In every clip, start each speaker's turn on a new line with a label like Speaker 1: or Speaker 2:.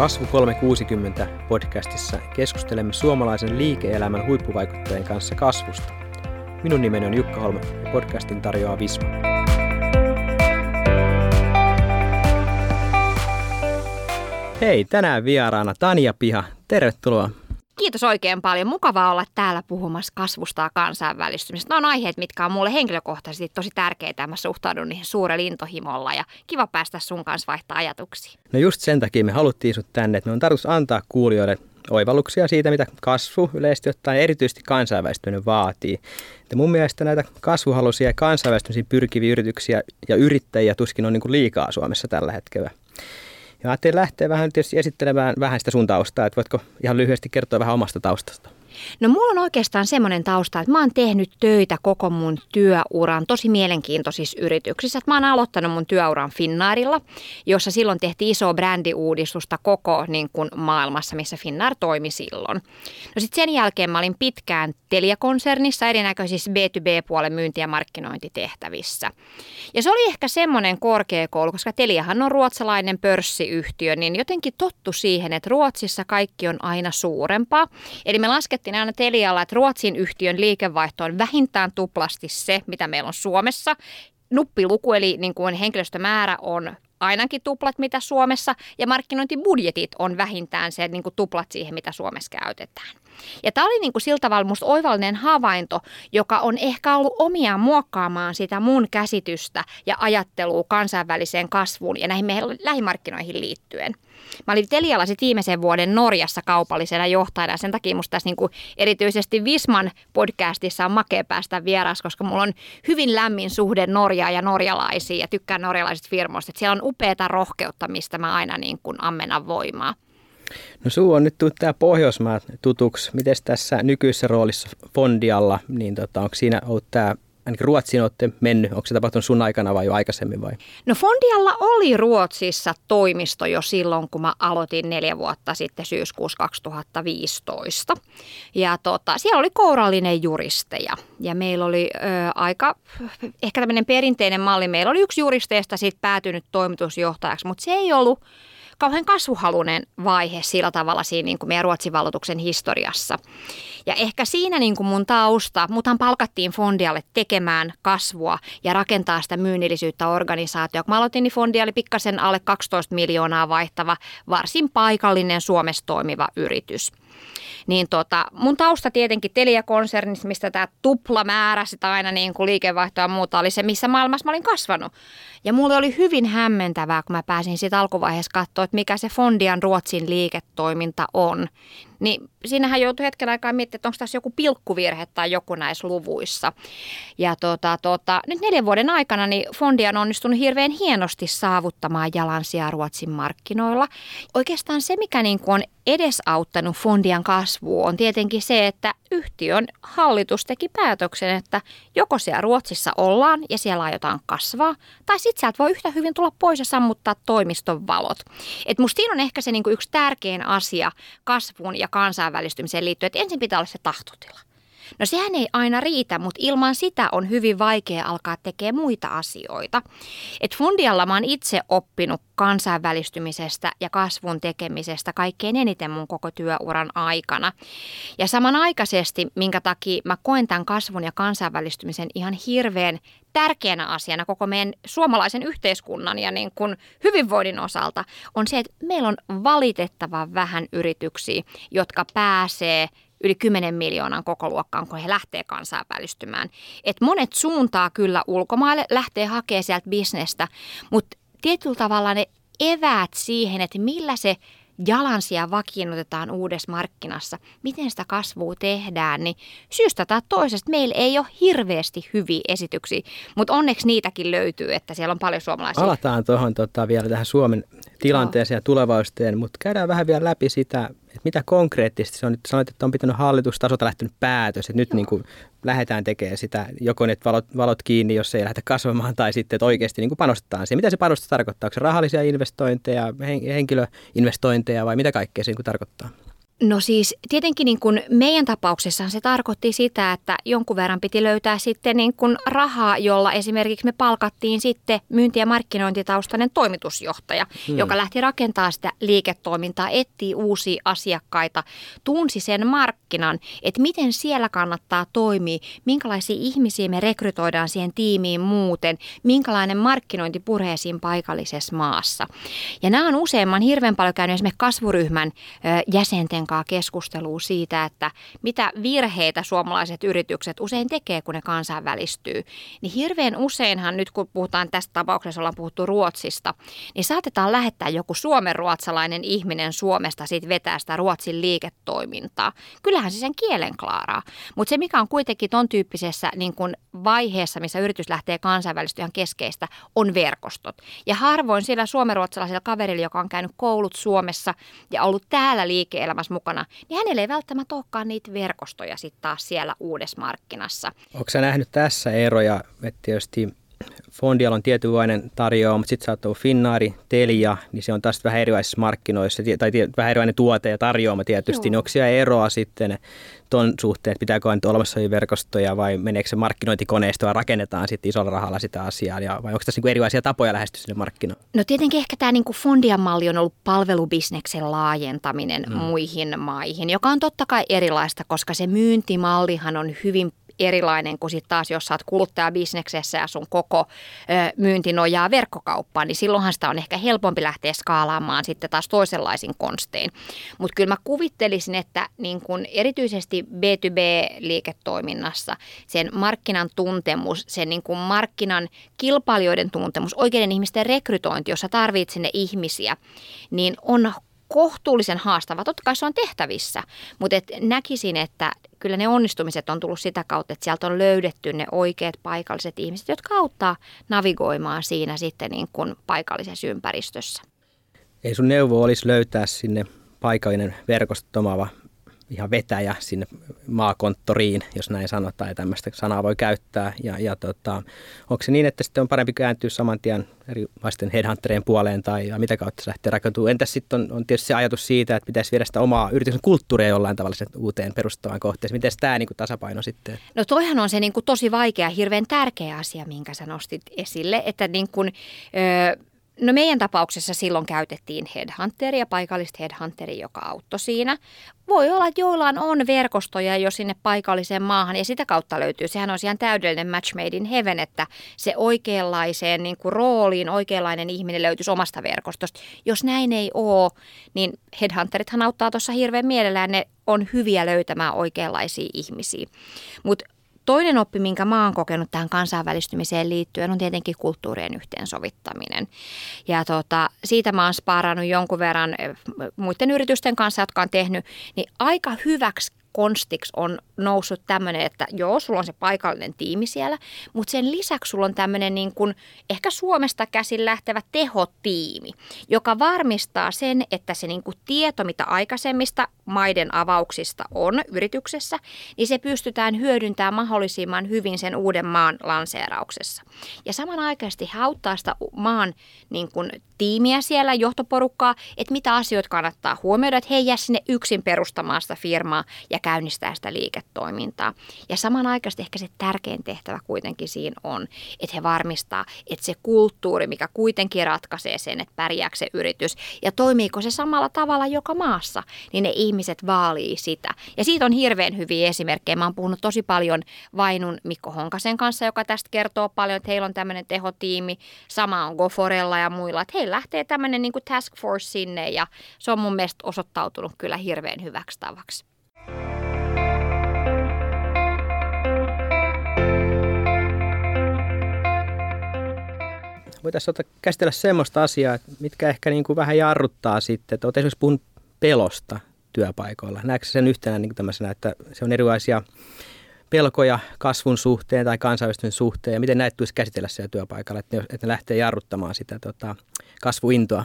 Speaker 1: Kasvu 360 podcastissa keskustelemme suomalaisen liike-elämän huippuvaikuttajien kanssa kasvusta. Minun nimeni on Jukka Holm ja podcastin tarjoaa Visma. Hei, tänään vieraana Tanja Piha. Tervetuloa.
Speaker 2: Kiitos oikein paljon. Mukavaa olla täällä puhumassa kasvusta ja kansainvälistymisestä. Nämä on aiheet, mitkä on mulle henkilökohtaisesti tosi tärkeitä. Mä suhtaudun niihin suurella intohimolla ja kiva päästä sun kanssa vaihtaa ajatuksia.
Speaker 1: No just sen takia me haluttiin sut tänne, että me on tarkoitus antaa kuulijoille oivalluksia siitä, mitä kasvu yleisesti ottaen erityisesti kansainvälistyminen vaatii. Ja mun mielestä näitä kasvuhaluisia ja kansainvälistymisiin pyrkiviä yrityksiä ja yrittäjiä tuskin on niin kuin liikaa Suomessa tällä hetkellä. Ja ajattelin lähteä vähän tietysti esittelemään vähän sitä sun taustaa, että voitko ihan lyhyesti kertoa vähän omasta taustasta?
Speaker 2: No mulla on oikeastaan semmoinen tausta, että mä oon tehnyt töitä koko mun työuran tosi mielenkiintoisissa yrityksissä. Että mä oon aloittanut mun työuran Finnairilla, jossa silloin tehtiin iso brändiuudistusta koko niin kuin maailmassa, missä Finnair toimi silloin. No sitten sen jälkeen mä olin pitkään Telia-konsernissa erinäköisissä B2B-puolen myynti- ja markkinointitehtävissä. Ja se oli ehkä semmoinen korkeakoulu, koska Teliahan on ruotsalainen pörssiyhtiö, niin jotenkin tottu siihen, että Ruotsissa kaikki on aina suurempaa. Eli me laskettiin sanottiin aina Telialla, että Ruotsin yhtiön liikevaihto on vähintään tuplasti se, mitä meillä on Suomessa. Nuppiluku eli niin kuin henkilöstömäärä on ainakin tuplat, mitä Suomessa, ja markkinointibudjetit on vähintään se niin kuin tuplat siihen, mitä Suomessa käytetään. Ja tämä oli niin kuin sillä tavalla musta oivallinen havainto, joka on ehkä ollut omiaan muokkaamaan sitä mun käsitystä ja ajattelua kansainväliseen kasvuun ja näihin meidän lähimarkkinoihin liittyen. Mä olin Telialla sit viimeisen vuoden Norjassa kaupallisena johtajana. Sen takia musta tässä niinku erityisesti Visman podcastissa on makea päästä vieras, koska mulla on hyvin lämmin suhde Norjaa ja norjalaisiin ja tykkään norjalaisista firmoista. Et siellä on upeata rohkeutta, mistä mä aina niin kuin ammennan voimaa.
Speaker 1: No suu on nyt tullut tämä Pohjoismaa tutuksi. Miten tässä nykyisessä roolissa Fondialla, niin tota, onko siinä ollut tämä ainakin Ruotsiin olette mennyt. Onko se tapahtunut sun aikana vai jo aikaisemmin vai?
Speaker 2: No Fondialla oli Ruotsissa toimisto jo silloin, kun mä aloitin neljä vuotta sitten syyskuussa 2015. Ja tota, siellä oli kourallinen juristeja ja meillä oli ö, aika, ehkä tämmöinen perinteinen malli. Meillä oli yksi juristeista sitten päätynyt toimitusjohtajaksi, mutta se ei ollut kauhean kasvuhalunen vaihe sillä tavalla siinä niin kuin meidän Ruotsin valloituksen historiassa. Ja ehkä siinä niin kuin mun tausta, muthan palkattiin Fondialle tekemään kasvua ja rakentaa sitä myynnillisyyttä organisaatioon. Kun mä aloitin, niin Fondia oli pikkasen alle 12 miljoonaa vaihtava, varsin paikallinen Suomessa toimiva yritys. Niin tota, mun tausta tietenkin Telia-konsernissa, mistä tämä tupla määrä sitä aina niin kuin liikevaihtoa ja muuta oli se, missä maailmassa mä olin kasvanut. Ja mulle oli hyvin hämmentävää, kun mä pääsin siitä alkuvaiheessa katsoa, että mikä se Fondian Ruotsin liiketoiminta on. Niin siinähän joutui hetken aikaa miettimään, että onko tässä joku pilkkuvirhe tai joku näissä luvuissa. Ja tota, tota, nyt neljän vuoden aikana niin Fondi on onnistunut hirveän hienosti saavuttamaan jalansia Ruotsin markkinoilla. Oikeastaan se, mikä niin kuin on edesauttanut Fondian kasvua, on tietenkin se, että yhtiön hallitus teki päätöksen, että joko siellä Ruotsissa ollaan ja siellä aiotaan kasvaa, tai sitten sieltä voi yhtä hyvin tulla pois ja sammuttaa toimiston valot. Et musta siinä on ehkä se niinku yksi tärkein asia kasvuun ja kansainvälistymiseen liittyen, että ensin pitää olla se tahtotila. No sehän ei aina riitä, mutta ilman sitä on hyvin vaikea alkaa tekemään muita asioita. Et Fundialla mä oon itse oppinut kansainvälistymisestä ja kasvun tekemisestä kaikkein eniten mun koko työuran aikana. Ja samanaikaisesti, minkä takia mä koen tämän kasvun ja kansainvälistymisen ihan hirveän tärkeänä asiana koko meidän suomalaisen yhteiskunnan ja niin kuin hyvinvoinnin osalta, on se, että meillä on valitettavan vähän yrityksiä, jotka pääsee yli 10 miljoonan koko luokkaan, kun he lähtee kansainvälistymään. Et monet suuntaa kyllä ulkomaille, lähtee hakemaan sieltä bisnestä, mutta tietyllä tavalla ne eväät siihen, että millä se jalansia vakiinnutetaan uudessa markkinassa, miten sitä kasvua tehdään, niin syystä tai toisesta meillä ei ole hirveästi hyviä esityksiä, mutta onneksi niitäkin löytyy, että siellä on paljon suomalaisia.
Speaker 1: Palataan tuohon tota, vielä tähän Suomen tilanteeseen ja tulevaisuuteen, mutta käydään vähän vielä läpi sitä, että mitä konkreettisesti se on nyt, sanoit, että on pitänyt hallitustasolta lähtenyt päätös, että nyt niin kuin lähdetään tekemään sitä, joko ne valot, valot kiinni, jos ei lähdetä kasvamaan, tai sitten, että oikeasti niin kuin panostetaan siihen. Mitä se panostus tarkoittaa? Onko se rahallisia investointeja, henkilöinvestointeja vai mitä kaikkea se niin kuin tarkoittaa?
Speaker 2: No siis tietenkin niin kuin meidän tapauksessa se tarkoitti sitä, että jonkun verran piti löytää sitten niin kuin rahaa, jolla esimerkiksi me palkattiin sitten myynti- ja markkinointitaustainen toimitusjohtaja, hmm. joka lähti rakentaa sitä liiketoimintaa, etsii uusia asiakkaita, tunsi sen markkinan, että miten siellä kannattaa toimia, minkälaisia ihmisiä me rekrytoidaan siihen tiimiin muuten, minkälainen markkinointi puree siinä paikallisessa maassa. Ja nämä on useimman hirveän paljon käynyt esimerkiksi kasvuryhmän jäsenten kanssa keskustelua siitä, että mitä virheitä suomalaiset yritykset usein tekee, kun ne kansainvälistyy. Niin hirveän useinhan nyt, kun puhutaan tästä tapauksessa, ollaan puhuttu Ruotsista, niin saatetaan lähettää joku suomenruotsalainen ihminen Suomesta siitä vetää sitä Ruotsin liiketoimintaa. Kyllähän se sen kielen klaaraa. Mutta se, mikä on kuitenkin ton tyyppisessä niin kun vaiheessa, missä yritys lähtee kansainvälistyä keskeistä, on verkostot. Ja harvoin sillä suomenruotsalaisella kaverilla, joka on käynyt koulut Suomessa ja ollut täällä liike-elämässä mukana, niin hänellä ei välttämättä olekaan niitä verkostoja sitten taas siellä uudessa markkinassa.
Speaker 1: Onko sä nähnyt tässä eroja, että tietysti Fondial on tietynlainen tarjoama, mutta sitten saattaa olla Finnaari, Telia, niin se on taas vähän erilaisissa markkinoissa, tai vähän erilainen tuote ja tarjoama tietysti. Joo. Niin onko siellä eroa sitten tuon suhteen, että pitääkö nyt olemassa verkostoja vai meneekö se markkinointikoneisto ja rakennetaan sitten isolla rahalla sitä asiaa, ja, vai onko tässä niinku erilaisia tapoja lähestyä sinne markkinoille?
Speaker 2: No tietenkin ehkä tämä niinku Fondian malli on ollut palvelubisneksen laajentaminen mm. muihin maihin, joka on totta kai erilaista, koska se myyntimallihan on hyvin erilainen kuin sitten taas, jos sä oot kuluttajabisneksessä ja sun koko myynti nojaa verkkokauppaan, niin silloinhan sitä on ehkä helpompi lähteä skaalaamaan sitten taas toisenlaisin konstein. Mutta kyllä mä kuvittelisin, että niin kun erityisesti B2B-liiketoiminnassa sen markkinan tuntemus, sen niin kun markkinan kilpailijoiden tuntemus, oikeiden ihmisten rekrytointi, jossa tarvitset sinne ihmisiä, niin on kohtuullisen haastava. Totta kai se on tehtävissä, mutta et näkisin, että kyllä ne onnistumiset on tullut sitä kautta, että sieltä on löydetty ne oikeat paikalliset ihmiset, jotka auttaa navigoimaan siinä sitten niin kuin paikallisessa ympäristössä.
Speaker 1: Ei sun neuvo olisi löytää sinne paikallinen verkostomava ihan vetäjä sinne maakonttoriin, jos näin sanotaan, ja tämmöistä sanaa voi käyttää. Ja, ja tota, onko se niin, että sitten on parempi kääntyä saman tien erilaisten headhunterien puoleen tai ja mitä kautta se lähtee rakentumaan? Entäs sitten on, on tietysti se ajatus siitä, että pitäisi viedä sitä omaa yrityksen kulttuuria jollain tavalla uuteen perustavaan kohteeseen. Miten tämä niin tasapaino sitten?
Speaker 2: No toihan on se niin kuin tosi vaikea, hirveän tärkeä asia, minkä sä nostit esille, että niin kuin, ö, No meidän tapauksessa silloin käytettiin headhunteria, paikallista headhunteria, joka auttoi siinä. Voi olla, että joillain on verkostoja jo sinne paikalliseen maahan ja sitä kautta löytyy. Sehän on ihan täydellinen match made in heaven, että se oikeanlaiseen niin kuin rooliin oikeanlainen ihminen löytyisi omasta verkostosta. Jos näin ei ole, niin headhunterithan auttaa tuossa hirveän mielellään. Ne on hyviä löytämään oikeanlaisia ihmisiä. Mutta Toinen oppi, minkä mä oon kokenut tähän kansainvälistymiseen liittyen, on tietenkin kulttuurien yhteensovittaminen. Ja tota, siitä mä oon sparannut jonkun verran eh, muiden yritysten kanssa, jotka on tehnyt, niin aika hyväksi konstiksi on noussut tämmöinen, että joo, sulla on se paikallinen tiimi siellä, mutta sen lisäksi sulla on tämmöinen niin kuin ehkä Suomesta käsin lähtevä tehotiimi, joka varmistaa sen, että se niin kuin tieto, mitä aikaisemmista maiden avauksista on yrityksessä, niin se pystytään hyödyntämään mahdollisimman hyvin sen uuden maan lanseerauksessa. Ja samanaikaisesti auttaa sitä maan niin kuin, tiimiä siellä, johtoporukkaa, että mitä asioita kannattaa huomioida, että he ei jää sinne yksin perustamaan sitä firmaa ja käynnistää sitä liiketoimintaa. Ja samanaikaisesti ehkä se tärkein tehtävä kuitenkin siinä on, että he varmistaa, että se kulttuuri, mikä kuitenkin ratkaisee sen, että pärjääkö se yritys ja toimiiko se samalla tavalla joka maassa, niin ne ihmiset vaalii sitä. Ja siitä on hirveän hyviä esimerkkejä. Mä oon puhunut tosi paljon Vainun Mikko Honkasen kanssa, joka tästä kertoo paljon, että heillä on tämmöinen tehotiimi. Sama on Goforella ja muilla, että heillä lähtee tämmöinen niin task force sinne ja se on mun mielestä osoittautunut kyllä hirveän hyväksi tavaksi.
Speaker 1: Voitaisiin käsitellä semmoista asiaa, mitkä ehkä niin kuin vähän jarruttaa sitten, olet esimerkiksi puhunut pelosta työpaikoilla. Näetkö sen yhtenä niin tämmöisenä, että se on erilaisia pelkoja kasvun suhteen tai kansainvälistymisen suhteen, ja miten näitä tulisi käsitellä siellä työpaikalla, että ne, että ne lähtee jarruttamaan sitä tota, kasvuintoa?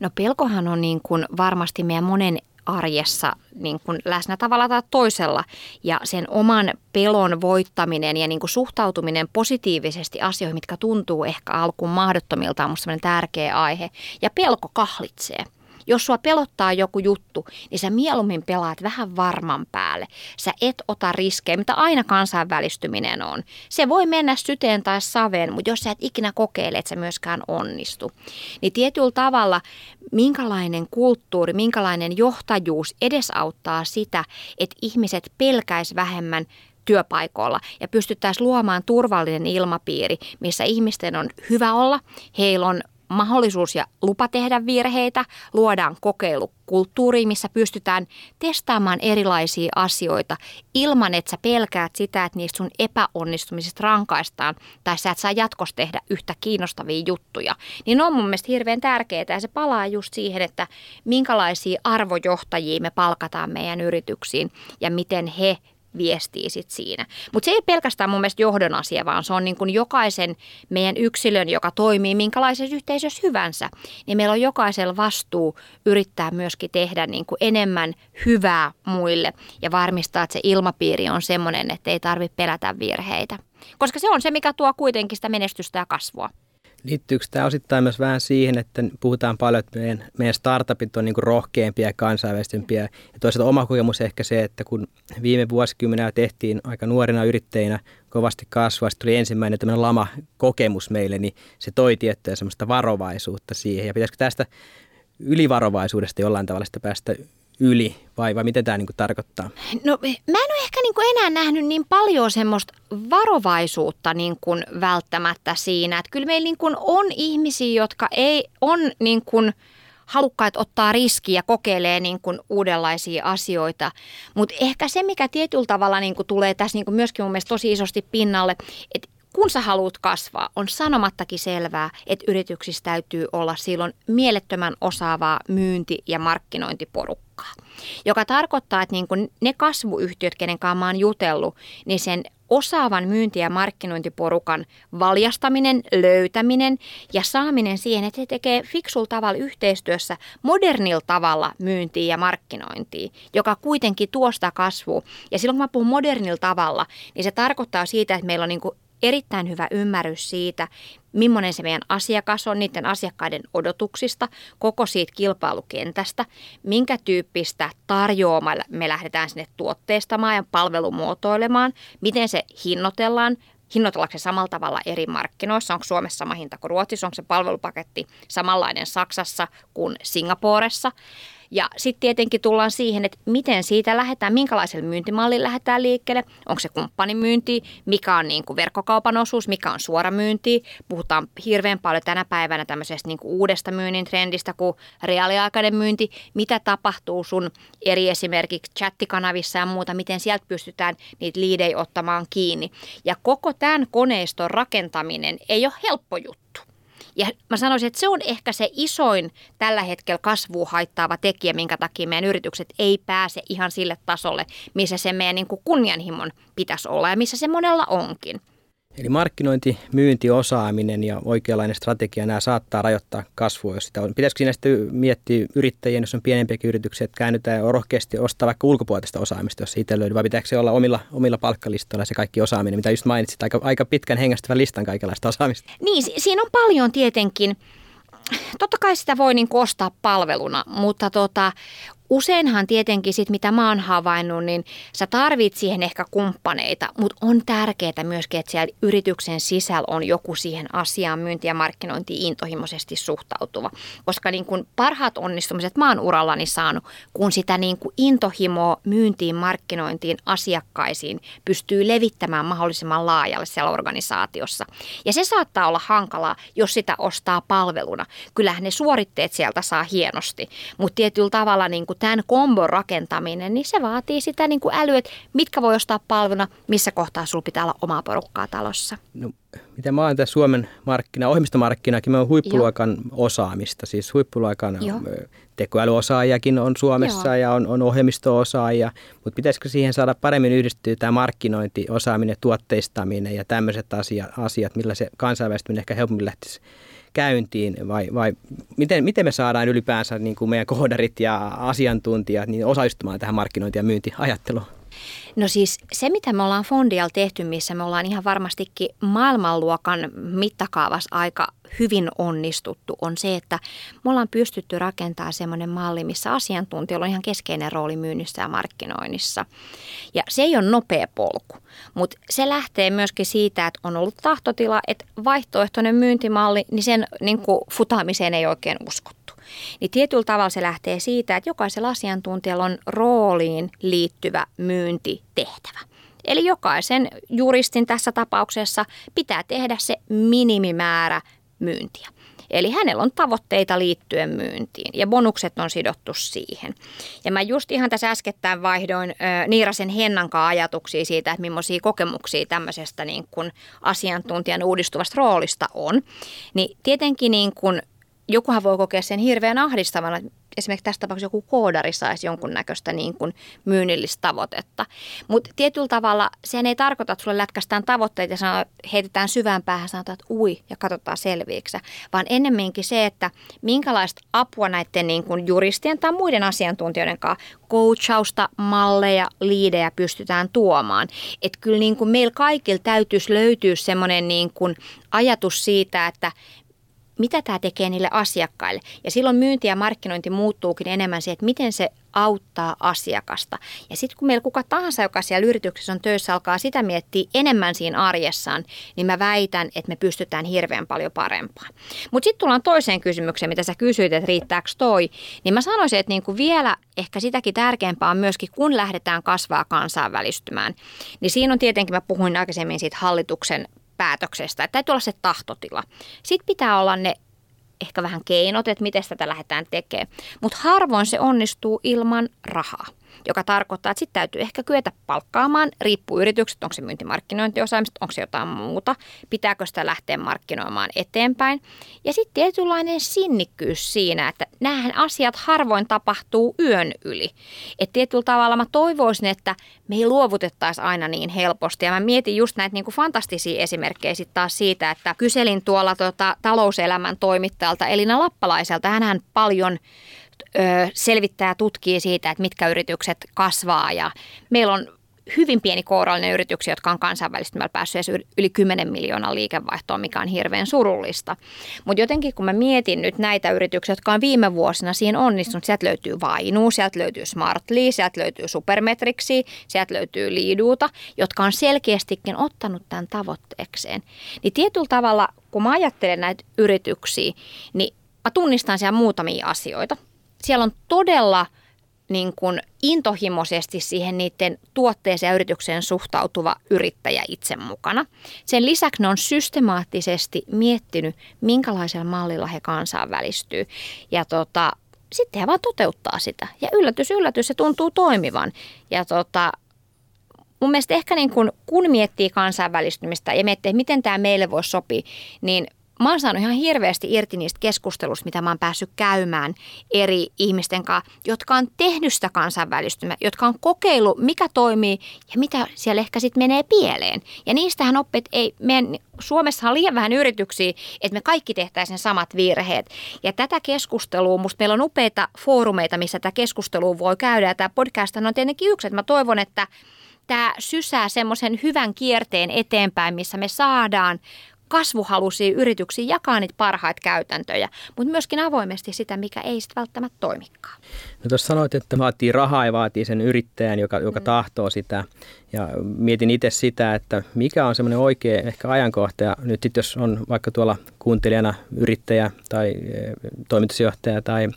Speaker 2: No pelkohan on niin kuin varmasti meidän monen arjessa niin kuin läsnä tavalla tai toisella. Ja sen oman pelon voittaminen ja niin kuin suhtautuminen positiivisesti asioihin, mitkä tuntuu ehkä alkuun mahdottomilta, on minusta tärkeä aihe. Ja pelko kahlitsee. Jos sua pelottaa joku juttu, niin sä mieluummin pelaat vähän varman päälle. Sä et ota riskejä, mitä aina kansainvälistyminen on. Se voi mennä syteen tai saveen, mutta jos sä et ikinä kokeile, että se myöskään onnistu. Niin tietyllä tavalla, minkälainen kulttuuri, minkälainen johtajuus edesauttaa sitä, että ihmiset pelkäis vähemmän työpaikoilla ja pystyttäisiin luomaan turvallinen ilmapiiri, missä ihmisten on hyvä olla, heillä on mahdollisuus ja lupa tehdä virheitä, luodaan kokeilukulttuuri, missä pystytään testaamaan erilaisia asioita ilman, että sä pelkäät sitä, että niistä sun epäonnistumisista rankaistaan tai sä et saa jatkossa tehdä yhtä kiinnostavia juttuja. Niin on mun mielestä hirveän tärkeää ja se palaa just siihen, että minkälaisia arvojohtajia me palkataan meidän yrityksiin ja miten he viestii sit siinä. Mutta se ei pelkästään mun mielestä johdon asia, vaan se on niin kuin jokaisen meidän yksilön, joka toimii minkälaisessa yhteisössä hyvänsä, niin meillä on jokaisella vastuu yrittää myöskin tehdä niin kuin enemmän hyvää muille ja varmistaa, että se ilmapiiri on semmoinen, että ei tarvitse pelätä virheitä. Koska se on se, mikä tuo kuitenkin sitä menestystä ja kasvua.
Speaker 1: Liittyykö tämä osittain myös vähän siihen, että puhutaan paljon, että meidän, meidän startupit on niin rohkeampia ja kansainvälisempiä. Ja toisaalta oma kokemus ehkä se, että kun viime vuosikymmenellä tehtiin aika nuorina yrittäjinä kovasti kasvua, sitten tuli ensimmäinen tämmöinen lama-kokemus meille, niin se toi tiettyä semmoista varovaisuutta siihen. Ja pitäisikö tästä ylivarovaisuudesta jollain tavalla sitä päästä yli vai, vai miten tämä niin tarkoittaa?
Speaker 2: No mä en ole ehkä niin enää nähnyt niin paljon semmoista varovaisuutta niin kuin välttämättä siinä. Että kyllä meillä niin kuin on ihmisiä, jotka ei on niin kuin halukkaat ottaa riskiä ja kokeilee niin kuin uudenlaisia asioita. Mutta ehkä se, mikä tietyllä tavalla niin kuin tulee tässä niin kuin myöskin mun mielestä tosi isosti pinnalle, että kun sä haluat kasvaa, on sanomattakin selvää, että yrityksissä täytyy olla silloin mielettömän osaavaa myynti- ja markkinointiporukkaa. Joka tarkoittaa, että niin kun ne kasvuyhtiöt, kenen kanssa mä oon jutellut, niin sen osaavan myynti- ja markkinointiporukan valjastaminen, löytäminen ja saaminen siihen, että he tekee fiksulla tavalla yhteistyössä modernilla tavalla myyntiä ja markkinointia, joka kuitenkin tuosta kasvua. Ja silloin kun mä puhun modernilla tavalla, niin se tarkoittaa siitä, että meillä on niin erittäin hyvä ymmärrys siitä, millainen se meidän asiakas on, niiden asiakkaiden odotuksista, koko siitä kilpailukentästä, minkä tyyppistä tarjoamaa me lähdetään sinne tuotteistamaan ja palvelumuotoilemaan, miten se hinnoitellaan, hinnoitellaanko se samalla tavalla eri markkinoissa, onko Suomessa sama hinta kuin Ruotsissa, onko se palvelupaketti samanlainen Saksassa kuin Singaporessa. Ja sitten tietenkin tullaan siihen, että miten siitä lähdetään, minkälaisella myyntimallilla lähdetään liikkeelle. Onko se kumppanimyynti, mikä on niin kuin verkkokaupan osuus, mikä on suora myynti. Puhutaan hirveän paljon tänä päivänä tämmöisestä niin kuin uudesta myynnin trendistä kuin reaaliaikainen myynti. Mitä tapahtuu sun eri esimerkiksi chattikanavissa ja muuta, miten sieltä pystytään niitä liidejä ottamaan kiinni. Ja koko tämän koneiston rakentaminen ei ole helppo juttu. Ja mä sanoisin, että se on ehkä se isoin tällä hetkellä kasvua haittaava tekijä, minkä takia meidän yritykset ei pääse ihan sille tasolle, missä se meidän niin kuin kunnianhimon pitäisi olla ja missä se monella onkin.
Speaker 1: Eli markkinointi, myynti, osaaminen ja oikeanlainen strategia, nämä saattaa rajoittaa kasvua, jos sitä on. Pitäisikö siinä sitten miettiä yrittäjien, jos on pienempiäkin yrityksiä, että käännytään rohkeasti ostaa vaikka ulkopuolista osaamista, jos siitä löytyy, vai pitääkö se olla omilla, omilla palkkalistoilla se kaikki osaaminen, mitä just mainitsit, aika, aika pitkän hengästyvän listan kaikenlaista osaamista?
Speaker 2: Niin, siinä on paljon tietenkin totta kai sitä voi niin ostaa palveluna, mutta tota, Useinhan tietenkin sit, mitä mä oon havainnut, niin sä tarvit siihen ehkä kumppaneita, mutta on tärkeää myöskin, että siellä yrityksen sisällä on joku siihen asiaan myynti- ja markkinointiin intohimoisesti suhtautuva. Koska niin kun parhaat onnistumiset mä oon urallani saanut, kun sitä niin kun intohimoa myyntiin, markkinointiin, asiakkaisiin pystyy levittämään mahdollisimman laajalle siellä organisaatiossa. Ja se saattaa olla hankalaa, jos sitä ostaa palveluna. Kyllähän ne suoritteet sieltä saa hienosti, mutta tietyllä tavalla niin kuin tämän kombon rakentaminen, niin se vaatii sitä niin kuin älyä, että mitkä voi ostaa palveluna, missä kohtaa sulla pitää olla omaa porukkaa talossa.
Speaker 1: No, mitä mä oon tässä Suomen markkina, ohjelmistomarkkinakin, me on huippuluokan Joo. osaamista, siis huippuluokan Joo. tekoälyosaajakin on Suomessa Joo. ja on, on ohjelmisto-osaajia, mutta pitäisikö siihen saada paremmin yhdistyä tämä markkinointi, osaaminen, tuotteistaminen ja tämmöiset asiat, asiat millä se kansainvälistyminen ehkä helpommin lähtisi käyntiin vai, vai miten, miten me saadaan ylipäänsä niin kuin meidän koodarit ja asiantuntijat niin osallistumaan tähän markkinointi- ja myyntiajatteluun?
Speaker 2: No siis se, mitä me ollaan Fondial tehty, missä me ollaan ihan varmastikin maailmanluokan mittakaavassa aika hyvin onnistuttu, on se, että me ollaan pystytty rakentamaan semmoinen malli, missä asiantuntijoilla on ihan keskeinen rooli myynnissä ja markkinoinnissa. Ja se ei ole nopea polku, mutta se lähtee myöskin siitä, että on ollut tahtotila, että vaihtoehtoinen myyntimalli, niin sen niin kuin futaamiseen ei oikein uskottu. Niin tietyllä tavalla se lähtee siitä, että jokaisella asiantuntijalla on rooliin liittyvä myyntitehtävä. Eli jokaisen juristin tässä tapauksessa pitää tehdä se minimimäärä myyntiä. Eli hänellä on tavoitteita liittyen myyntiin ja bonukset on sidottu siihen. Ja mä just ihan tässä äskettäin vaihdoin ö, Niirasen Hennankaan ajatuksia siitä, että millaisia kokemuksia tämmöisestä niin kuin asiantuntijan uudistuvasta roolista on. Niin tietenkin niin kuin jokuhan voi kokea sen hirveän ahdistavana, esimerkiksi tässä tapauksessa joku koodari saisi jonkunnäköistä niin kuin myynnillistä tavoitetta. Mutta tietyllä tavalla sen ei tarkoita, että sulle lätkästään tavoitteita ja sanoo, heitetään syvään päähän, sanotaan, että ui ja katsotaan selviiksi, vaan ennemminkin se, että minkälaista apua näiden niin kuin juristien tai muiden asiantuntijoiden kanssa coachausta, malleja, liidejä pystytään tuomaan. Että kyllä niin kuin meillä kaikilla täytyisi löytyä semmoinen niin ajatus siitä, että mitä tämä tekee niille asiakkaille. Ja silloin myynti ja markkinointi muuttuukin enemmän siihen, että miten se auttaa asiakasta. Ja sitten kun meillä kuka tahansa, joka siellä yrityksessä on töissä, alkaa sitä miettiä enemmän siinä arjessaan, niin mä väitän, että me pystytään hirveän paljon parempaan. Mutta sitten tullaan toiseen kysymykseen, mitä sä kysyit, että riittääkö toi. Niin mä sanoisin, että niinku vielä ehkä sitäkin tärkeämpää on myöskin, kun lähdetään kasvaa kansainvälistymään. Niin siinä on tietenkin, mä puhuin aikaisemmin siitä hallituksen päätöksestä. Että täytyy olla se tahtotila. Sitten pitää olla ne ehkä vähän keinot, että miten tätä lähdetään tekemään. Mutta harvoin se onnistuu ilman rahaa joka tarkoittaa, että sitten täytyy ehkä kyetä palkkaamaan, riippuu yritykset, onko se myyntimarkkinointiosaamista, onko se jotain muuta, pitääkö sitä lähteä markkinoimaan eteenpäin. Ja sitten tietynlainen sinnikkyys siinä, että nämähän asiat harvoin tapahtuu yön yli. Että tietyllä tavalla mä toivoisin, että me ei luovutettaisi aina niin helposti. Ja mä mietin just näitä niin kuin fantastisia esimerkkejä sitten taas siitä, että kyselin tuolla tota, talouselämän toimittajalta Elina Lappalaiselta. Hänhän paljon selvittää ja tutkii siitä, että mitkä yritykset kasvaa ja meillä on hyvin pieni kourallinen yrityksiä, jotka on kansainvälistymällä päässyt yli 10 miljoonaa liikevaihtoa, mikä on hirveän surullista. Mutta jotenkin kun mä mietin nyt näitä yrityksiä, jotka on viime vuosina siinä onnistunut, sieltä löytyy Vainu, sieltä löytyy Smartly, sieltä löytyy Supermetriksi, sieltä löytyy Liiduuta, jotka on selkeästikin ottanut tämän tavoitteekseen. Niin tietyllä tavalla, kun mä ajattelen näitä yrityksiä, niin mä tunnistan siellä muutamia asioita – siellä on todella niin kuin intohimoisesti siihen niiden tuotteeseen ja yritykseen suhtautuva yrittäjä itse mukana. Sen lisäksi ne on systemaattisesti miettinyt, minkälaisella mallilla he kansainvälistyy. Ja tota, sitten he vaan toteuttaa sitä. Ja yllätys, yllätys, se tuntuu toimivan. Ja tota, mun mielestä ehkä niin kun, kun miettii kansainvälistymistä ja miettii, että miten tämä meille voisi sopia, niin mä oon saanut ihan hirveästi irti niistä keskustelusta, mitä mä oon päässyt käymään eri ihmisten kanssa, jotka on tehnyt sitä kansainvälistymää, jotka on kokeillut, mikä toimii ja mitä siellä ehkä sitten menee pieleen. Ja niistähän oppit, ei, meidän Suomessa on liian vähän yrityksiä, että me kaikki tehtäisiin samat virheet. Ja tätä keskustelua, musta meillä on upeita foorumeita, missä tätä keskustelua voi käydä. Ja tämä podcast on tietenkin yksi, että mä toivon, että tämä sysää semmoisen hyvän kierteen eteenpäin, missä me saadaan kasvuhaluisia yrityksiä jakaa niitä parhaita käytäntöjä, mutta myöskin avoimesti sitä, mikä ei sitten välttämättä toimikaan.
Speaker 1: No tuossa sanoit, että vaatii rahaa ja vaatii sen yrittäjän, joka, joka mm. tahtoo sitä. Ja mietin itse sitä, että mikä on semmoinen oikea ehkä ajankohta. Ja nyt sitten jos on vaikka tuolla kuuntelijana yrittäjä tai e, toimitusjohtaja tai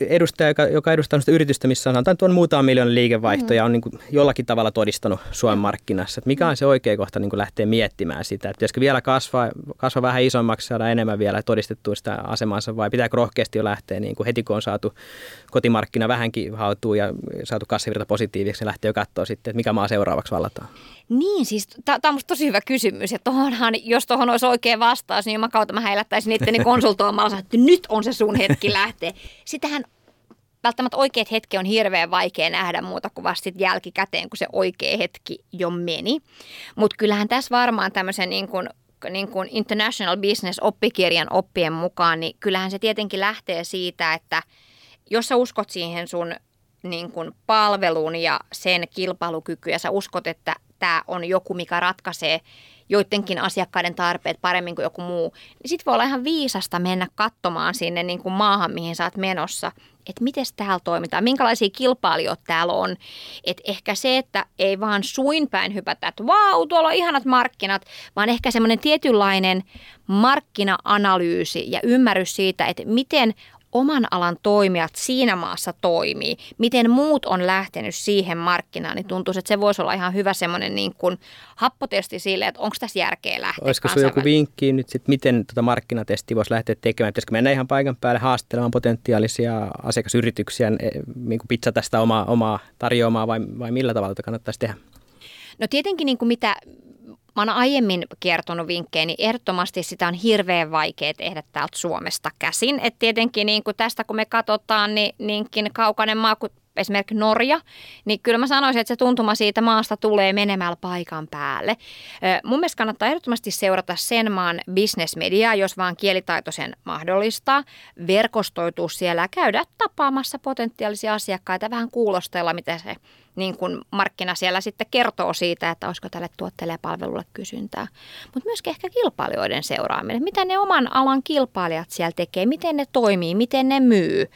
Speaker 1: edustaja, joka, joka edustaa sitä yritystä, missä sanotaan tuon muutaman miljoonan liikevaihto ja on niin kuin jollakin tavalla todistanut Suomen markkinassa. Että mikä on se oikea kohta niin kuin lähteä miettimään sitä, että pitäisikö vielä kasvaa, kasvaa vähän isommaksi, saada enemmän vielä todistettua sitä asemansa vai pitääkö rohkeasti jo lähteä niin kuin heti kun on saatu kotimarkkina vähänkin hautuu ja saatu kassavirta positiiviseksi, niin lähtee jo katsoa sitten, että mikä maa seuraavaksi vallataan.
Speaker 2: Niin, siis tämä on tosi hyvä kysymys. Ja tohonhan, jos tuohon olisi oikea vastaus, niin mä kautta mä heillättäisin itteni konsultoimalla, että nyt on se sun hetki lähteä. Sitähän välttämättä oikeat hetki on hirveän vaikea nähdä muuta kuin vasta jälkikäteen, kun se oikea hetki jo meni. Mutta kyllähän tässä varmaan tämmöisen niin kuin niin kuin International Business-oppikirjan oppien mukaan, niin kyllähän se tietenkin lähtee siitä, että jos sä uskot siihen sun niin kuin palvelun ja sen kilpailukyky ja sä uskot, että tämä on joku, mikä ratkaisee joidenkin asiakkaiden tarpeet paremmin kuin joku muu, niin sitten voi olla ihan viisasta mennä katsomaan sinne niin kuin maahan, mihin sä oot menossa, että miten täällä toimitaan, minkälaisia kilpailijoita täällä on. Että ehkä se, että ei vaan suin päin hypätä, että vau, tuolla on ihanat markkinat, vaan ehkä semmoinen tietynlainen markkina-analyysi ja ymmärrys siitä, että miten oman alan toimijat siinä maassa toimii, miten muut on lähtenyt siihen markkinaan, niin tuntuu, että se voisi olla ihan hyvä semmoinen niin kuin happotesti sille, että onko tässä järkeä lähteä
Speaker 1: Olisiko sinulla joku vinkki nyt sitten, miten tuota markkinatestiä voisi lähteä tekemään? Pitäisikö mennä ihan paikan päälle haastelemaan potentiaalisia asiakasyrityksiä, niin kuin pizzata sitä omaa, omaa tarjoamaa vai, vai millä tavalla kannattaisi tehdä?
Speaker 2: No tietenkin niin kuin mitä, Mä oon aiemmin kertonut vinkkejä, niin ehdottomasti sitä on hirveän vaikea tehdä täältä Suomesta käsin. Et tietenkin niin kuin tästä kun me katsotaan, niin niinkin kaukainen maa kuin esimerkiksi Norja, niin kyllä mä sanoisin, että se tuntuma siitä maasta tulee menemällä paikan päälle. Mun mielestä kannattaa ehdottomasti seurata sen maan bisnesmediaa, jos vaan kielitaito sen mahdollistaa, verkostoitua siellä ja käydä tapaamassa potentiaalisia asiakkaita, vähän kuulostella, mitä se niin kuin markkina siellä sitten kertoo siitä, että olisiko tälle tuotteelle ja palvelulle kysyntää. Mutta myöskin ehkä kilpailijoiden seuraaminen. Mitä ne oman alan kilpailijat siellä tekee, miten ne toimii, miten ne myy.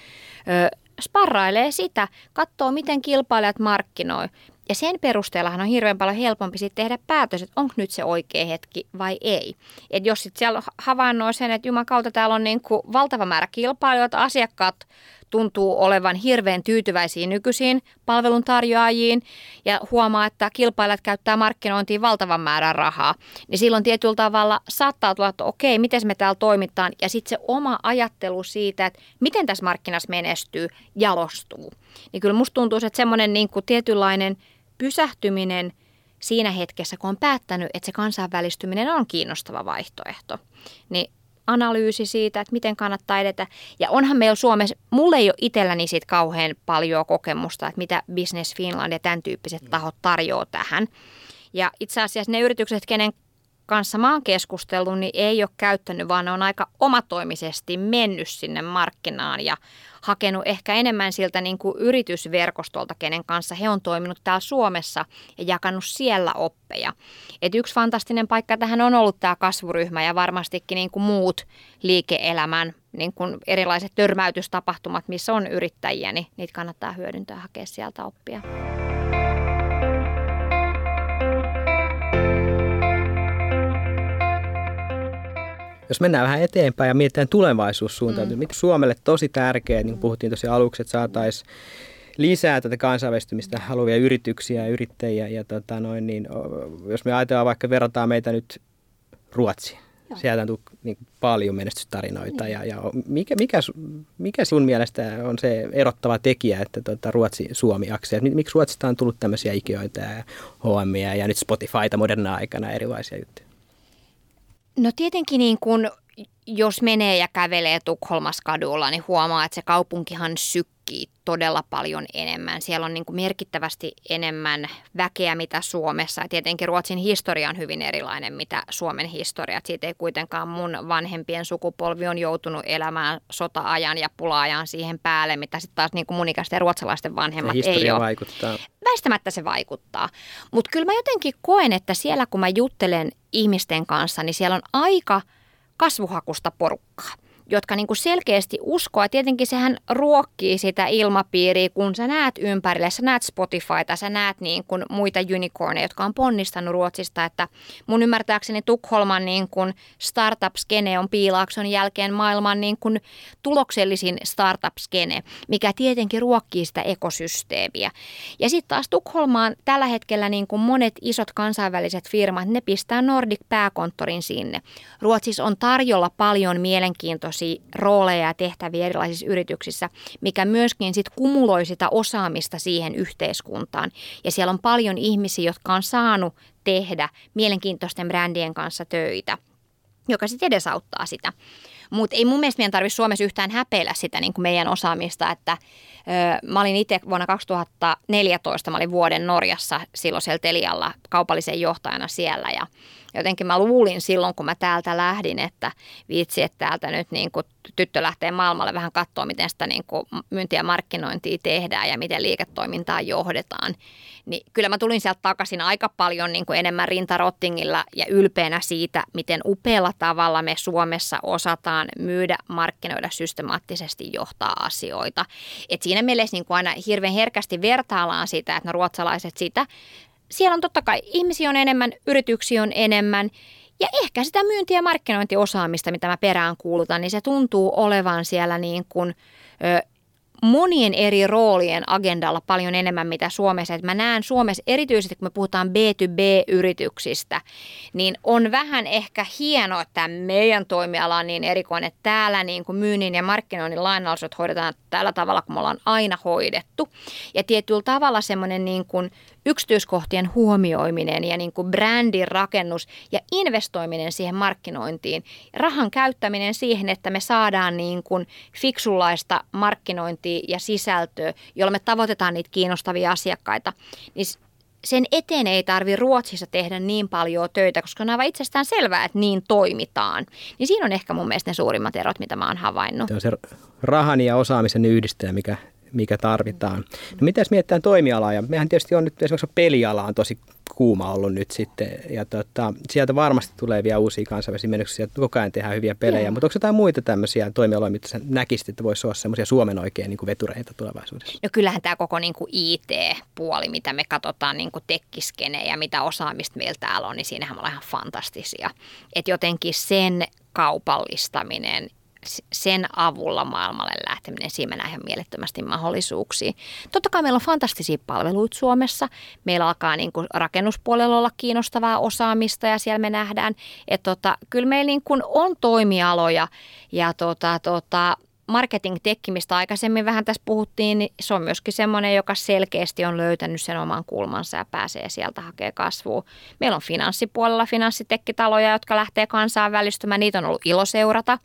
Speaker 2: Sparrailee sitä, katsoo miten kilpailijat markkinoi. Ja sen perusteellahan on hirveän paljon helpompi sitten tehdä päätös, että onko nyt se oikea hetki vai ei. Et jos sitten siellä havainnoi sen, että juman kautta täällä on niin kuin valtava määrä kilpailijoita, asiakkaat tuntuu olevan hirveän tyytyväisiä nykyisiin palveluntarjoajiin ja huomaa, että kilpailijat käyttää markkinointiin valtavan määrän rahaa, niin silloin tietyllä tavalla saattaa tulla, että okei, miten me täällä toimitaan ja sitten se oma ajattelu siitä, että miten tässä markkinassa menestyy, jalostuu. Niin kyllä musta tuntuu, että semmoinen niin kuin tietynlainen pysähtyminen siinä hetkessä, kun on päättänyt, että se kansainvälistyminen on kiinnostava vaihtoehto, niin analyysi siitä, että miten kannattaa edetä. Ja onhan meillä Suomessa, mulle ei ole itselläni siitä kauhean paljon kokemusta, että mitä Business Finland ja tämän tyyppiset tahot tarjoaa tähän. Ja itse asiassa ne yritykset, kenen kanssa mä oon keskustellut, niin ei ole käyttänyt, vaan ne on aika omatoimisesti mennyt sinne markkinaan ja hakenut ehkä enemmän siltä niin kuin yritysverkostolta, kenen kanssa he on toiminut täällä Suomessa ja jakanut siellä oppeja. Et yksi fantastinen paikka tähän on ollut tämä kasvuryhmä ja varmastikin niin kuin muut liike-elämän niin kuin erilaiset törmäytystapahtumat, missä on yrittäjiä, niin niitä kannattaa hyödyntää ja hakea sieltä oppia.
Speaker 1: Jos mennään vähän eteenpäin ja mietitään tulevaisuussuuntaan, mm. niin mitä Suomelle tosi tärkeää, niin kuin puhuttiin tosiaan aluksi, että saataisiin lisää tätä kansainvälistymistä haluavia yrityksiä ja yrittäjiä. Ja tota noin, niin, jos me ajatellaan vaikka verrataan meitä nyt Ruotsiin, Joo. sieltä on tullut niin paljon menestystarinoita. Niin. Ja, ja mikä, mikä, mikä sun mielestä on se erottava tekijä, että tota Ruotsi-Suomi-akseja? Miksi Ruotsista on tullut tämmöisiä ikioita ja HM ja nyt Spotifyta moderna aikana erilaisia juttuja?
Speaker 2: No tietenkin niin kuin, jos menee ja kävelee Tukholmas kadulla, niin huomaa, että se kaupunkihan sykkii todella paljon enemmän. Siellä on niin kuin merkittävästi enemmän väkeä mitä Suomessa. Ja tietenkin Ruotsin historia on hyvin erilainen mitä Suomen historia. Siitä ei kuitenkaan mun vanhempien sukupolvi on joutunut elämään sota-ajan ja pula-ajan siihen päälle, mitä sitten taas niin kuin mun ikäisten ruotsalaisten vanhemmat
Speaker 1: ei
Speaker 2: ole.
Speaker 1: vaikuttaa.
Speaker 2: Väistämättä se vaikuttaa. Mutta kyllä mä jotenkin koen, että siellä kun mä juttelen ihmisten kanssa, niin siellä on aika kasvuhakusta porukkaa jotka niin kuin selkeästi uskoo. Tietenkin sehän ruokkii sitä ilmapiiriä, kun sä näet ympärille, sä näet Spotifyta, sä näet niin kuin muita unicorneja, jotka on ponnistanut Ruotsista. Että mun ymmärtääkseni Tukholman niin kuin startup-skene on Piilaakson jälkeen maailman niin kuin tuloksellisin startup-skene, mikä tietenkin ruokkii sitä ekosysteemiä. Ja sitten taas Tukholmaan tällä hetkellä niin kuin monet isot kansainväliset firmat, ne pistää Nordic pääkonttorin sinne. Ruotsissa on tarjolla paljon mielenkiintoisia erilaisia rooleja ja tehtäviä erilaisissa yrityksissä, mikä myöskin sit kumuloi sitä osaamista siihen yhteiskuntaan. Ja siellä on paljon ihmisiä, jotka on saanut tehdä mielenkiintoisten brändien kanssa töitä, joka sitten edesauttaa sitä. Mutta ei mun mielestä meidän tarvitse Suomessa yhtään häpeillä sitä niin kuin meidän osaamista, että ö, mä olin itse vuonna 2014, mä olin vuoden Norjassa silloin Telialla kaupallisen johtajana siellä ja jotenkin mä luulin silloin, kun mä täältä lähdin, että viitsi, että täältä nyt niin kuin tyttö lähtee maailmalle vähän katsoa, miten sitä niin kuin myyntiä ja markkinointia tehdään ja miten liiketoimintaa johdetaan. Niin kyllä mä tulin sieltä takaisin aika paljon niin kuin enemmän rintarottingilla ja ylpeänä siitä, miten upealla tavalla me Suomessa osataan myydä, markkinoida systemaattisesti johtaa asioita. Et siinä mielessä niin kuin aina hirveän herkästi vertaillaan sitä, että no ruotsalaiset sitä siellä on totta kai ihmisiä on enemmän, yrityksiä on enemmän ja ehkä sitä myynti- ja markkinointiosaamista, mitä mä perään kuulutan, niin se tuntuu olevan siellä niin kuin, ö, monien eri roolien agendalla paljon enemmän mitä Suomessa. Et mä näen Suomessa erityisesti, kun me puhutaan B2B-yrityksistä, niin on vähän ehkä hienoa, että meidän toimiala on niin erikoinen, että täällä niin kuin myynnin ja markkinoinnin lainalaisuudet hoidetaan tällä tavalla, kun me ollaan aina hoidettu. Ja tietyllä tavalla semmoinen niin kuin yksityiskohtien huomioiminen ja niin kuin brändin rakennus ja investoiminen siihen markkinointiin. Rahan käyttäminen siihen, että me saadaan niin kuin fiksunlaista markkinointia ja sisältöä, jolla me tavoitetaan niitä kiinnostavia asiakkaita. Niin sen eteen ei tarvi Ruotsissa tehdä niin paljon töitä, koska on aivan itsestään selvää, että niin toimitaan. Niin siinä on ehkä mun mielestä ne suurimmat erot, mitä mä oon havainnut.
Speaker 1: Se on se rahan ja osaamisen yhdistäjä, mikä mikä tarvitaan. No mitäs mietitään toimialaa? Ja mehän tietysti on nyt esimerkiksi peliala on tosi kuuma ollut nyt sitten. Ja tota, sieltä varmasti tulee vielä uusia kansainvälisiä menestyksiä. Koko ajan tehdään hyviä pelejä. Mutta onko jotain muita tämmöisiä toimialoja, mitä sä näkisit, että voisi olla semmoisia Suomen oikein niin kuin vetureita tulevaisuudessa?
Speaker 2: No kyllähän tämä koko niin kuin IT-puoli, mitä me katsotaan niin kuin ja mitä osaamista meillä täällä on, niin siinähän me ollaan ihan fantastisia. Että jotenkin sen kaupallistaminen sen avulla maailmalle lähteminen, siinä nähdään mielettömästi mahdollisuuksia. Totta kai meillä on fantastisia palveluita Suomessa. Meillä alkaa niin kuin rakennuspuolella olla kiinnostavaa osaamista ja siellä me nähdään, että tota, kyllä meillä niin kuin on toimialoja ja tota, tota, marketing mistä aikaisemmin vähän tässä puhuttiin, niin se on myöskin semmoinen, joka selkeästi on löytänyt sen oman kulmansa ja pääsee sieltä hakemaan kasvua. Meillä on finanssipuolella finanssitekkitaloja, jotka lähtee kansainvälistymään. Niitä on ollut ilo seurata.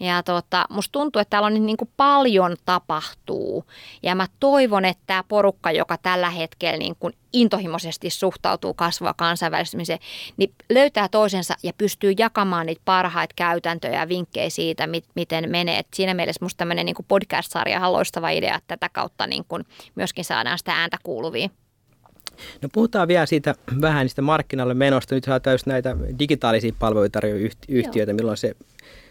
Speaker 2: Ja tota, musta tuntuu, että täällä on niin kuin paljon tapahtuu. Ja mä toivon, että tämä porukka, joka tällä hetkellä niin kuin intohimoisesti suhtautuu kasvua kansainvälistymiseen, niin löytää toisensa ja pystyy jakamaan niitä parhaita käytäntöjä ja vinkkejä siitä, miten menee. Et siinä mielessä musta tämmöinen niin podcast-sarja on loistava idea, että tätä kautta niin kuin myöskin saadaan sitä ääntä kuuluviin.
Speaker 1: No puhutaan vielä siitä vähän niistä markkinalle menosta. Nyt saadaan just näitä digitaalisia palveluita yhtiöitä, milloin se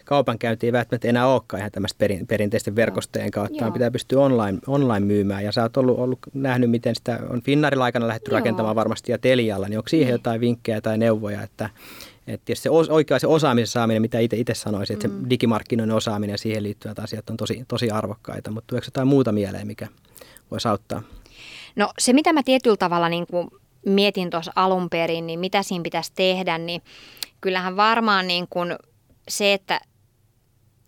Speaker 1: kaupankäynti ei välttämättä enää olekaan ihan tämmöistä perin, perinteisten verkostojen kautta, vaan pitää pystyä online, online myymään. Ja sä oot ollut, ollut nähnyt, miten sitä on Finnarilla aikana lähdetty Joo. rakentamaan varmasti ja Telialla, niin onko siihen niin. jotain vinkkejä tai neuvoja, että että se oikea se osaamisen saaminen, mitä itse, itse sanoisin, että mm. se digimarkkinoiden osaaminen ja siihen liittyvät asiat on tosi, tosi arvokkaita, mutta tuleeko jotain muuta mieleen, mikä voisi auttaa?
Speaker 2: No se, mitä mä tietyllä tavalla niin kuin mietin tuossa alun perin, niin mitä siinä pitäisi tehdä, niin kyllähän varmaan niin kuin se, että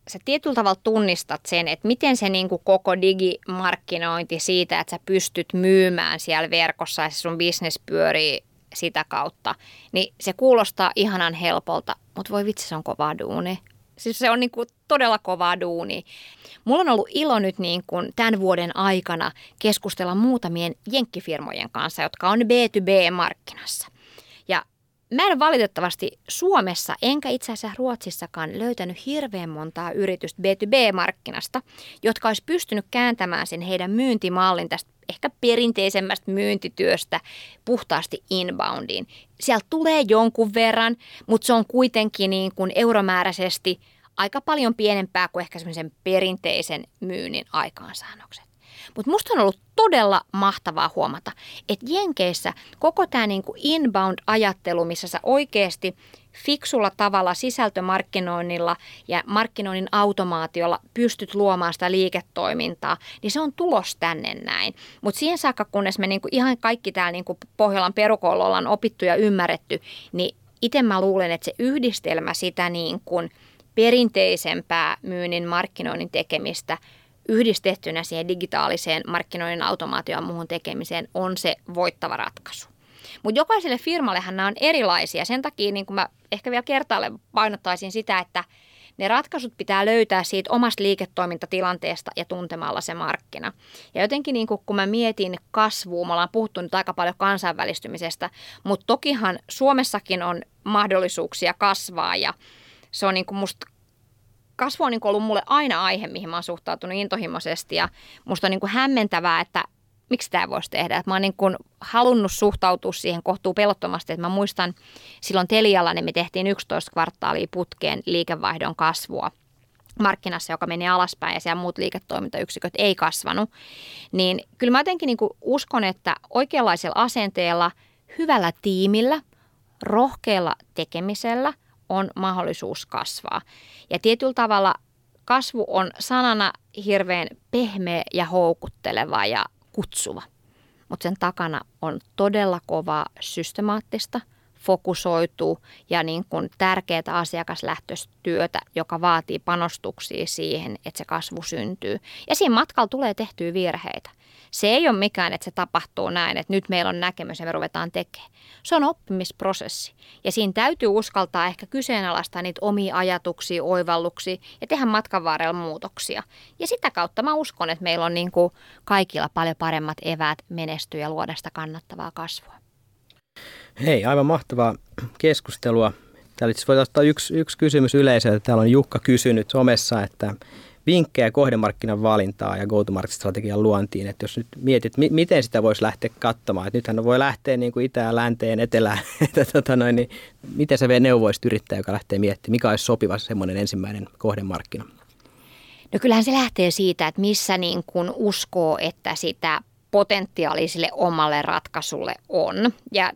Speaker 2: sä tietyllä tavalla tunnistat sen, että miten se niin kuin koko digimarkkinointi siitä, että sä pystyt myymään siellä verkossa ja se sun bisnes pyörii sitä kautta, niin se kuulostaa ihanan helpolta, mutta voi vitsi, se on kova duuni. Siis se on niin kuin todella kova duuni. Mulla on ollut ilo nyt niin kuin tämän vuoden aikana keskustella muutamien jenkkifirmojen kanssa, jotka on B2B-markkinassa. Mä en valitettavasti Suomessa enkä itse asiassa Ruotsissakaan löytänyt hirveän montaa yritystä B2B-markkinasta, jotka olisi pystynyt kääntämään sen heidän myyntimallin tästä ehkä perinteisemmästä myyntityöstä puhtaasti inboundiin. Sieltä tulee jonkun verran, mutta se on kuitenkin niin kuin euromääräisesti aika paljon pienempää kuin ehkä semmoisen perinteisen myynnin aikaansaannokset. Mutta musta on ollut todella mahtavaa huomata, että Jenkeissä koko tämä niinku inbound-ajattelu, missä sä oikeasti fiksulla tavalla sisältömarkkinoinnilla ja markkinoinnin automaatiolla pystyt luomaan sitä liiketoimintaa, niin se on tulos tänne näin. Mutta siihen saakka, kunnes me niinku ihan kaikki täällä niinku Pohjolan perukoululla ollaan opittu ja ymmärretty, niin itse mä luulen, että se yhdistelmä sitä niin kuin perinteisempää myynnin markkinoinnin tekemistä – yhdistettynä siihen digitaaliseen markkinoinnin automaatioon muuhun tekemiseen on se voittava ratkaisu. Mutta jokaiselle firmallehan nämä on erilaisia. Sen takia niin mä ehkä vielä kertaalle painottaisin sitä, että ne ratkaisut pitää löytää siitä omasta liiketoimintatilanteesta ja tuntemalla se markkina. Ja jotenkin niin kun mä mietin kasvua, me ollaan puhuttu nyt aika paljon kansainvälistymisestä, mutta tokihan Suomessakin on mahdollisuuksia kasvaa ja se on niin kuin musta kasvu on niin ollut mulle aina aihe, mihin mä oon suhtautunut intohimoisesti ja musta on niin hämmentävää, että miksi tämä voisi tehdä. Että mä oon niin kuin halunnut suhtautua siihen kohtuu pelottomasti. Että mä muistan silloin Telialla, niin me tehtiin 11 kvartaalia putkeen liikevaihdon kasvua markkinassa, joka meni alaspäin ja siellä muut liiketoimintayksiköt ei kasvanut, niin kyllä mä jotenkin niin uskon, että oikeanlaisella asenteella, hyvällä tiimillä, rohkealla tekemisellä on mahdollisuus kasvaa. Ja tietyllä tavalla kasvu on sanana hirveän pehmeä ja houkutteleva ja kutsuva. Mutta sen takana on todella kovaa systemaattista, fokusoituu ja niin kuin tärkeää asiakaslähtöistä työtä, joka vaatii panostuksia siihen, että se kasvu syntyy. Ja siinä matkalla tulee tehtyä virheitä. Se ei ole mikään, että se tapahtuu näin, että nyt meillä on näkemys ja me ruvetaan tekemään. Se on oppimisprosessi ja siinä täytyy uskaltaa ehkä kyseenalaistaa niitä omia ajatuksia, oivalluksia ja tehdä matkan varrella muutoksia. Ja sitä kautta mä uskon, että meillä on niin kuin kaikilla paljon paremmat eväät menestyä ja luoda sitä kannattavaa kasvua.
Speaker 1: Hei, aivan mahtavaa keskustelua. Täällä itse voitaisiin ottaa yksi, yksi kysymys yleisöltä. Täällä on Jukka kysynyt somessa, että vinkkejä kohdemarkkinan valintaa ja go-to-market-strategian luontiin, että jos nyt mietit, mi- miten sitä voisi lähteä katsomaan, että nythän voi lähteä niin kuin itään, länteen, etelään, että tota noin, niin miten se neuvoisit yrittäjä, joka lähtee miettimään, mikä olisi sopiva semmoinen ensimmäinen kohdemarkkina?
Speaker 2: No kyllähän se lähtee siitä, että missä niin kuin uskoo, että sitä potentiaalisille omalle ratkaisulle on. Ja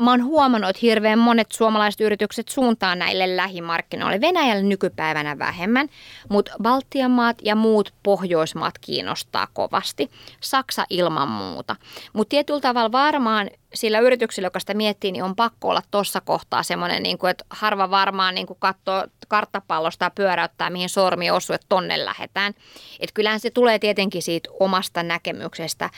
Speaker 2: mä oon huomannut, että hirveän monet suomalaiset yritykset suuntaa näille lähimarkkinoille. Venäjälle nykypäivänä vähemmän, mutta Baltian maat ja muut Pohjoismaat kiinnostaa kovasti. Saksa ilman muuta. Mutta tietyllä tavalla varmaan sillä yrityksellä, joka sitä miettii, niin on pakko olla tuossa kohtaa semmoinen, niin kuin, että harva varmaan niin katsoo karttapallosta ja pyöräyttää, mihin sormi osuu, että tonne lähdetään. Että kyllähän se tulee tietenkin siitä omasta näkemyksestä,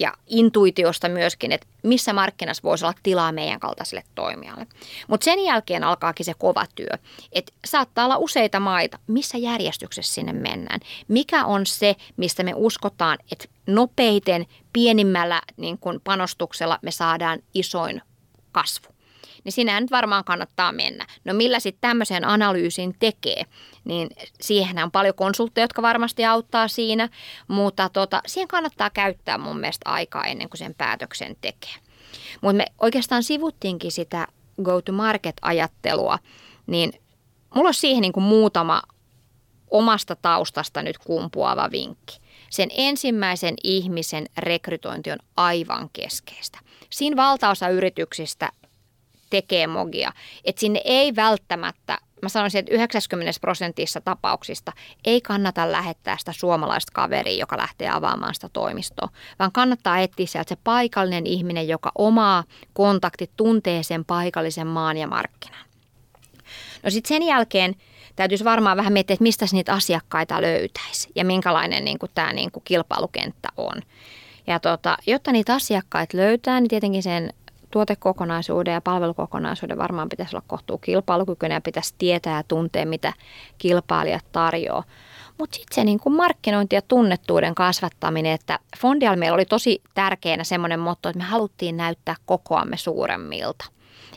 Speaker 2: ja intuitiosta myöskin, että missä markkinassa voisi olla tilaa meidän kaltaiselle toimijalle. Mutta sen jälkeen alkaakin se kova työ, että saattaa olla useita maita, missä järjestyksessä sinne mennään. Mikä on se, mistä me uskotaan, että nopeiten, pienimmällä niin kun panostuksella me saadaan isoin kasvu niin sinä nyt varmaan kannattaa mennä. No millä sitten tämmöisen analyysin tekee, niin siihen on paljon konsultteja, jotka varmasti auttaa siinä, mutta tota, siihen kannattaa käyttää mun mielestä aikaa ennen kuin sen päätöksen tekee. Mutta me oikeastaan sivuttiinkin sitä go-to-market-ajattelua, niin mulla on siihen niin kuin muutama omasta taustasta nyt kumpuava vinkki. Sen ensimmäisen ihmisen rekrytointi on aivan keskeistä. Siinä valtaosa yrityksistä tekee mogia. Että sinne ei välttämättä, mä sanoisin, että 90 prosentissa tapauksista ei kannata lähettää sitä suomalaista kaveria, joka lähtee avaamaan sitä toimistoa, vaan kannattaa etsiä sieltä se paikallinen ihminen, joka omaa kontaktit tuntee sen paikallisen maan ja markkinan. No sitten sen jälkeen täytyisi varmaan vähän miettiä, että mistä niitä asiakkaita löytäisi ja minkälainen niin tämä niin kuin kilpailukenttä on. Ja tota, jotta niitä asiakkaita löytää, niin tietenkin sen tuotekokonaisuuden ja palvelukokonaisuuden varmaan pitäisi olla kohtuu kilpailukykyinen ja pitäisi tietää ja tuntea, mitä kilpailijat tarjoaa. Mutta sitten se niin markkinointi ja tunnettuuden kasvattaminen, että Fondial meillä oli tosi tärkeänä semmoinen motto, että me haluttiin näyttää kokoamme suuremmilta.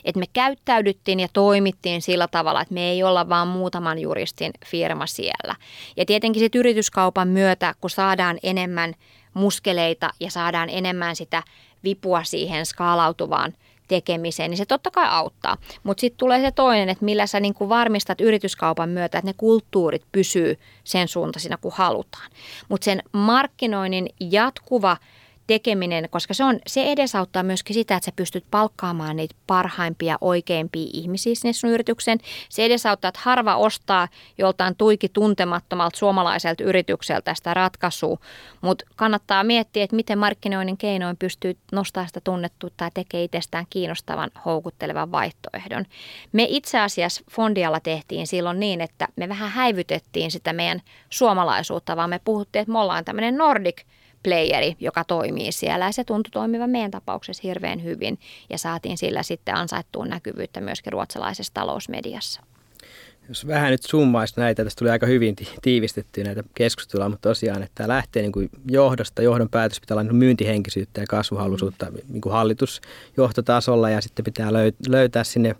Speaker 2: Että me käyttäydyttiin ja toimittiin sillä tavalla, että me ei olla vaan muutaman juristin firma siellä. Ja tietenkin sitten yrityskaupan myötä, kun saadaan enemmän muskeleita ja saadaan enemmän sitä vipua siihen skaalautuvaan tekemiseen, niin se totta kai auttaa. Mutta sitten tulee se toinen, että millä sä niin varmistat yrityskaupan myötä, että ne kulttuurit pysyy sen suuntaisina kuin halutaan. Mutta sen markkinoinnin jatkuva tekeminen, koska se, on, se edesauttaa myöskin sitä, että sä pystyt palkkaamaan niitä parhaimpia, oikeimpia ihmisiä sinne sun yrityksen. Se edesauttaa, että harva ostaa joltain tuiki tuntemattomalta suomalaiselta yritykseltä sitä ratkaisua, mutta kannattaa miettiä, että miten markkinoinnin keinoin pystyy nostamaan sitä tunnettuutta ja tekee itsestään kiinnostavan, houkuttelevan vaihtoehdon. Me itse asiassa Fondialla tehtiin silloin niin, että me vähän häivytettiin sitä meidän suomalaisuutta, vaan me puhuttiin, että me ollaan tämmöinen Nordic – playeri, joka toimii siellä. Ja se tuntui toimivan meidän tapauksessa hirveän hyvin ja saatiin sillä sitten ansaittua näkyvyyttä myöskin ruotsalaisessa talousmediassa.
Speaker 1: Jos vähän nyt summaisi näitä, tästä tuli aika hyvin tiivistettyä näitä keskusteluja, mutta tosiaan, että tämä lähtee niin kuin johdosta, johdon päätös pitää olla niin myyntihenkisyyttä ja kasvuhaluisuutta niin kuin hallitusjohtotasolla ja sitten pitää löytää sinne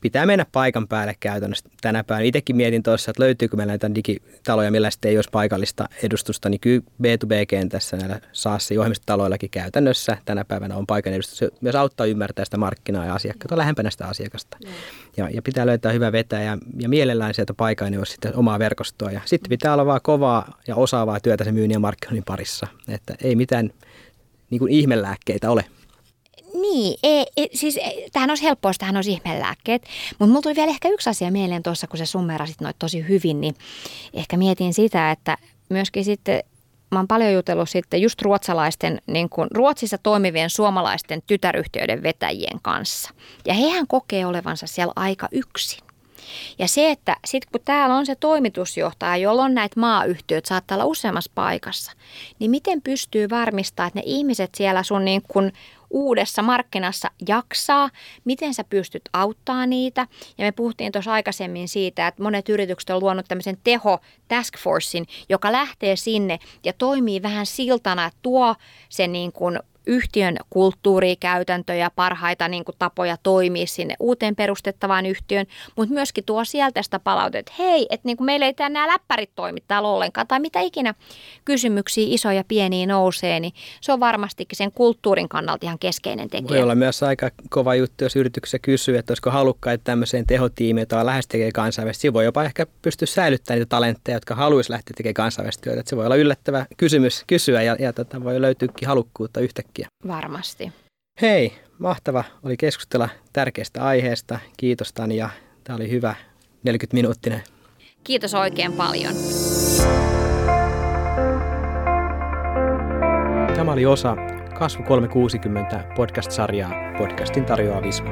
Speaker 1: pitää mennä paikan päälle käytännössä tänä päivänä. Itsekin mietin tuossa, että löytyykö meillä näitä digitaloja, millä sitten ei olisi paikallista edustusta, niin kyllä B2B-kentässä näillä SaaS- ja ohjelmistotaloillakin käytännössä tänä päivänä on paikan edustus. Se myös auttaa ymmärtää sitä markkinaa ja asiakkaita, on lähempänä sitä asiakasta. Mm. Ja, ja, pitää löytää hyvä vetäjä ja, ja mielellään sieltä paikan olisi sitten omaa verkostoa. Ja sitten pitää olla vaan kovaa ja osaavaa työtä sen myynnin ja markkinoinnin parissa, että ei mitään niin kuin ihmelääkkeitä ole.
Speaker 2: Niin, ei, ei, siis ei, tämähän olisi helppoa, tähän olisi ihmelääkkeet. Mutta mulla tuli vielä ehkä yksi asia mieleen tuossa, kun sä summerasit noit tosi hyvin, niin ehkä mietin sitä, että myöskin sitten mä oon paljon jutellut sitten just ruotsalaisten, niin kuin Ruotsissa toimivien suomalaisten tytäryhtiöiden vetäjien kanssa. Ja hehän kokee olevansa siellä aika yksin. Ja se, että sitten kun täällä on se toimitusjohtaja, jolla on näitä maayhtiöitä, saattaa olla useammassa paikassa, niin miten pystyy varmistamaan, että ne ihmiset siellä sun niin kuin uudessa markkinassa jaksaa, miten sä pystyt auttaa niitä. Ja me puhuttiin tuossa aikaisemmin siitä, että monet yritykset on luonut tämmöisen teho task forcein, joka lähtee sinne ja toimii vähän siltana, tuo sen niin kuin yhtiön kulttuurikäytäntöjä, parhaita niin kuin, tapoja toimia sinne uuteen perustettavaan yhtiön, mutta myöskin tuo sieltä sitä palautetta, että hei, että niin kuin meillä ei nämä läppärit toimi täällä ollenkaan, tai mitä ikinä kysymyksiä isoja ja pieniä nousee, niin se on varmastikin sen kulttuurin kannalta ihan keskeinen tekijä.
Speaker 1: Voi olla myös aika kova juttu, jos yrityksessä kysyy, että olisiko halukkaita tämmöiseen tehotiimiin, jota lähes tekee kansainvälisesti. Siinä voi jopa ehkä pystyä säilyttämään niitä talentteja, jotka haluaisi lähteä tekemään kansainvälistä työtä. Se voi olla yllättävä kysymys kysyä ja, ja tota, voi löytyykin halukkuutta yhtäkkiä kaikkia.
Speaker 2: Varmasti.
Speaker 1: Hei, mahtava oli keskustella tärkeästä aiheesta. Kiitos Tania. Tämä oli hyvä 40 minuuttinen.
Speaker 2: Kiitos oikein paljon.
Speaker 1: Tämä oli osa Kasvu 360 podcast-sarjaa. Podcastin tarjoaa Visma.